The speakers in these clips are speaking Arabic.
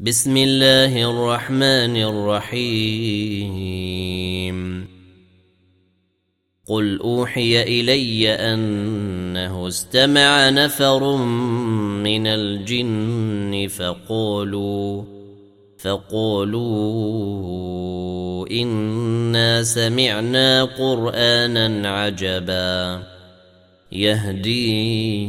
بسم الله الرحمن الرحيم. قل أوحي إلي أنه استمع نفر من الجن فقالوا فقالوا إنا سمعنا قرآنا عجبا يهدي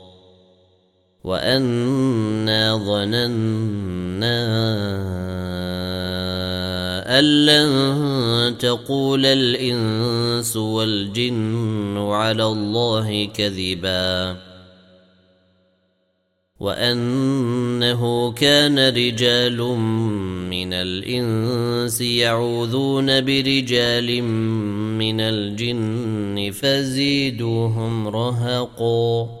وانا ظننا ان لن تقول الانس والجن على الله كذبا وانه كان رجال من الانس يعوذون برجال من الجن فزيدوهم رهقا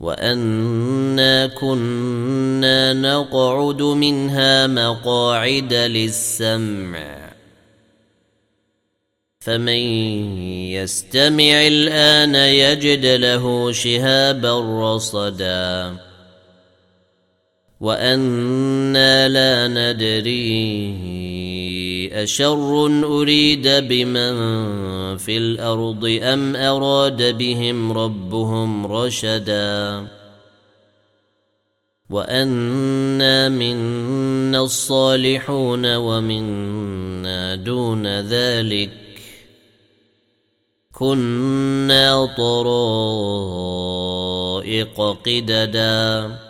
وانا كنا نقعد منها مقاعد للسمع فمن يستمع الان يجد له شهابا رصدا وأنا لا ندري أشر أريد بمن في الأرض أم أراد بهم ربهم رشدا وأنا منا الصالحون ومنا دون ذلك كنا طرائق قددا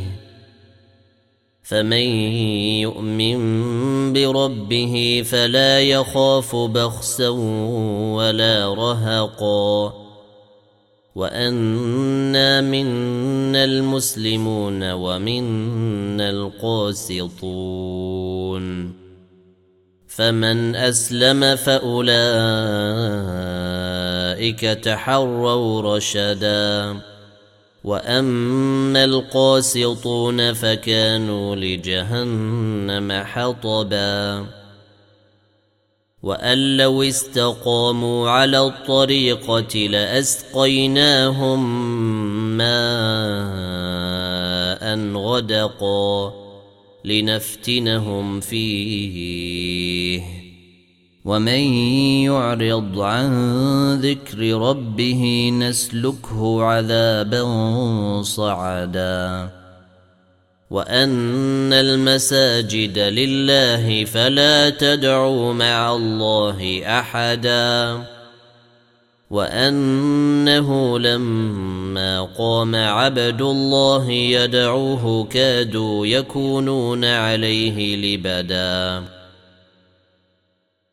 فمن يؤمن بربه فلا يخاف بخسا ولا رهقا. وأنا منا المسلمون ومنا القاسطون. فمن أسلم فأولئك تحروا رشدا. واما القاسطون فكانوا لجهنم حطبا وان لو استقاموا على الطريقة لاسقيناهم ماء غدقا لنفتنهم فيه ومن يعرض عن ذكر ربه نسلكه عذابا صعدا وان المساجد لله فلا تدعوا مع الله احدا وانه لما قام عبد الله يدعوه كادوا يكونون عليه لبدا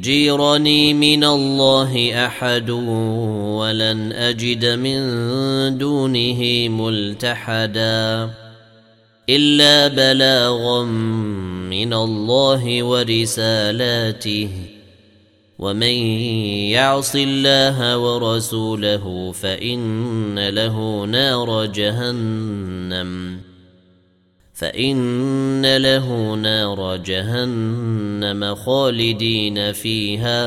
يجيرني من الله احد ولن اجد من دونه ملتحدا الا بلاغا من الله ورسالاته ومن يعص الله ورسوله فان له نار جهنم فإن له نار جهنم خالدين فيها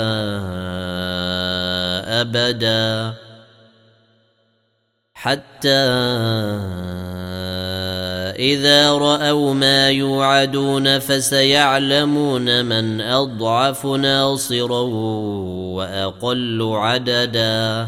أبدا. حتى إذا رأوا ما يوعدون فسيعلمون من أضعف ناصرا وأقل عددا.